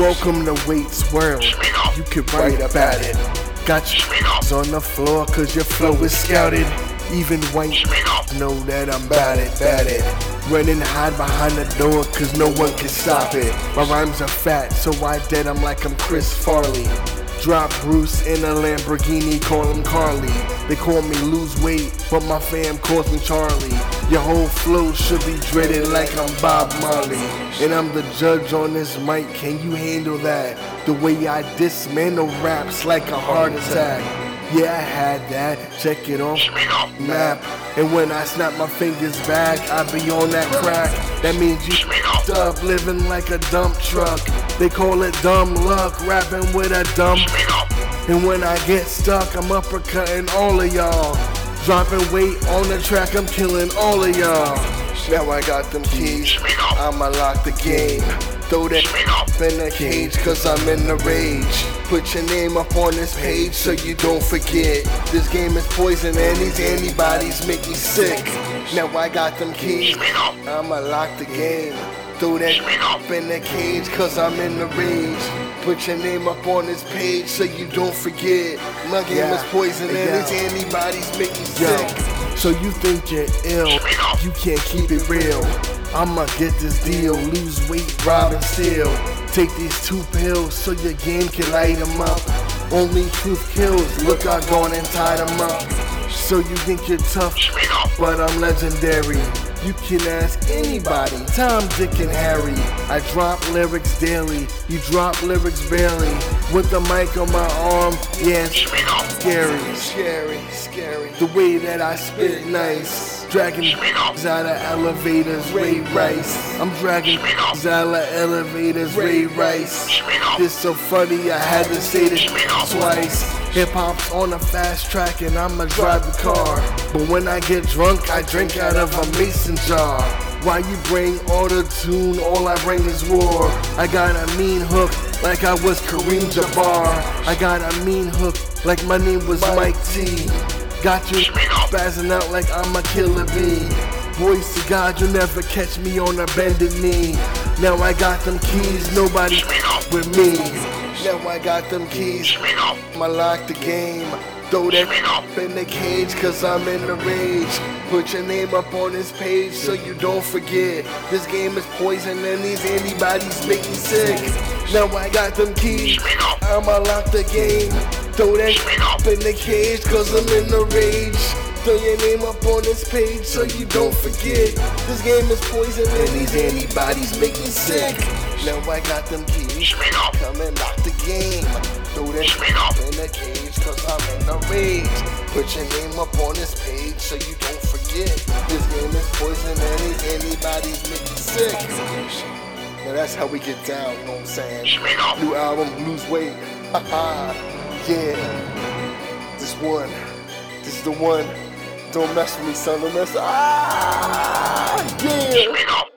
Welcome to Wate's World. You can write about it. Got you on the floor cause your flow is scouted. Even white know that I'm bad at, bad it. Run and hide behind the door cause no one can stop it. My rhymes are fat, so I dead I'm like I'm Chris Farley. Drop Bruce in a Lamborghini, call him Carly. They call me Louz Wate, but my fam calls me Charlie. Your whole flow should be dreaded like I'm Bob Marley. And I'm the judge on this mic, can you handle that? The way I dismantle raps like a heart attack. Yeah, I had that. Check it off map. And when I snap my fingers back, I be on that crack. That means you up living like a dump truck. They call it dumb luck, rapping with a dump. And when I get stuck, I'm uppercutting all of y'all. Dropping weight on the track, I'm killing all of y'all. Now I got them keys, I'ma lock the game. Throw that in the cage, cause I'm in the rage. Put your name up on this page so you don't forget. This game is poison and these antibodies make me sick. Now I got them keys, I'ma lock the game. Throw that up in the cage cause I'm in the rage. Put your name up on this page so you don't forget. My game Yeah. is poison and Yeah. make me Yo. sick. So you think you're ill, you can't keep it real. I'ma get this deal, Louz Wate, rob and steal. Take these two pills so your game can light 'em up. Only truth kills, look I gone and tied 'em up. So you think you're tough, but I'm legendary. You can ask anybody, Tom, Dick, and Harry. I drop lyrics daily, you drop lyrics barely. With the mic on my arm, yeah, scary, scary, scary. The way that I spit nice. Dragging out of elevators, Ray Rice. I'm dragging out of elevators, Ray Rice. This so funny, I had to say this twice. Hip hop's on a fast track and I'ma drive the car. But when I get drunk, I drink out of a mason jar. Why you bring auto tune? All I bring is war. I got a mean hook like I was Kareem Jabbar. I got a mean hook like my name was Mike T. Got you spazzing out like I'm a killer bee. Voice to God, you'll never catch me on a bended knee. Now I got them keys, nobody with me. Now I got them keys, I lock the game. Throw that up in the cage, cause I'm in the rage. Put your name up on this page so you don't forget. This game is poison and these antibodies make me sick. Now I got them keys, I'ma lock the game. Throw that up in the cage, cause I'm in the rage. Throw your name up on this page so you don't forget. This game is poison and these antibodies make me sick. Now I got them keys, come and lock the game. Throw that up in the cage cause I'm in the rage. Put your name up on this page so you don't forget. This game is poison and these antibodies make me sick. Now that's how we get down, you know what I'm saying? New album, Louz Wate. Haha, yeah. This one, this is the one. Don't mess with me, son. Don't mess. Ah, yeah.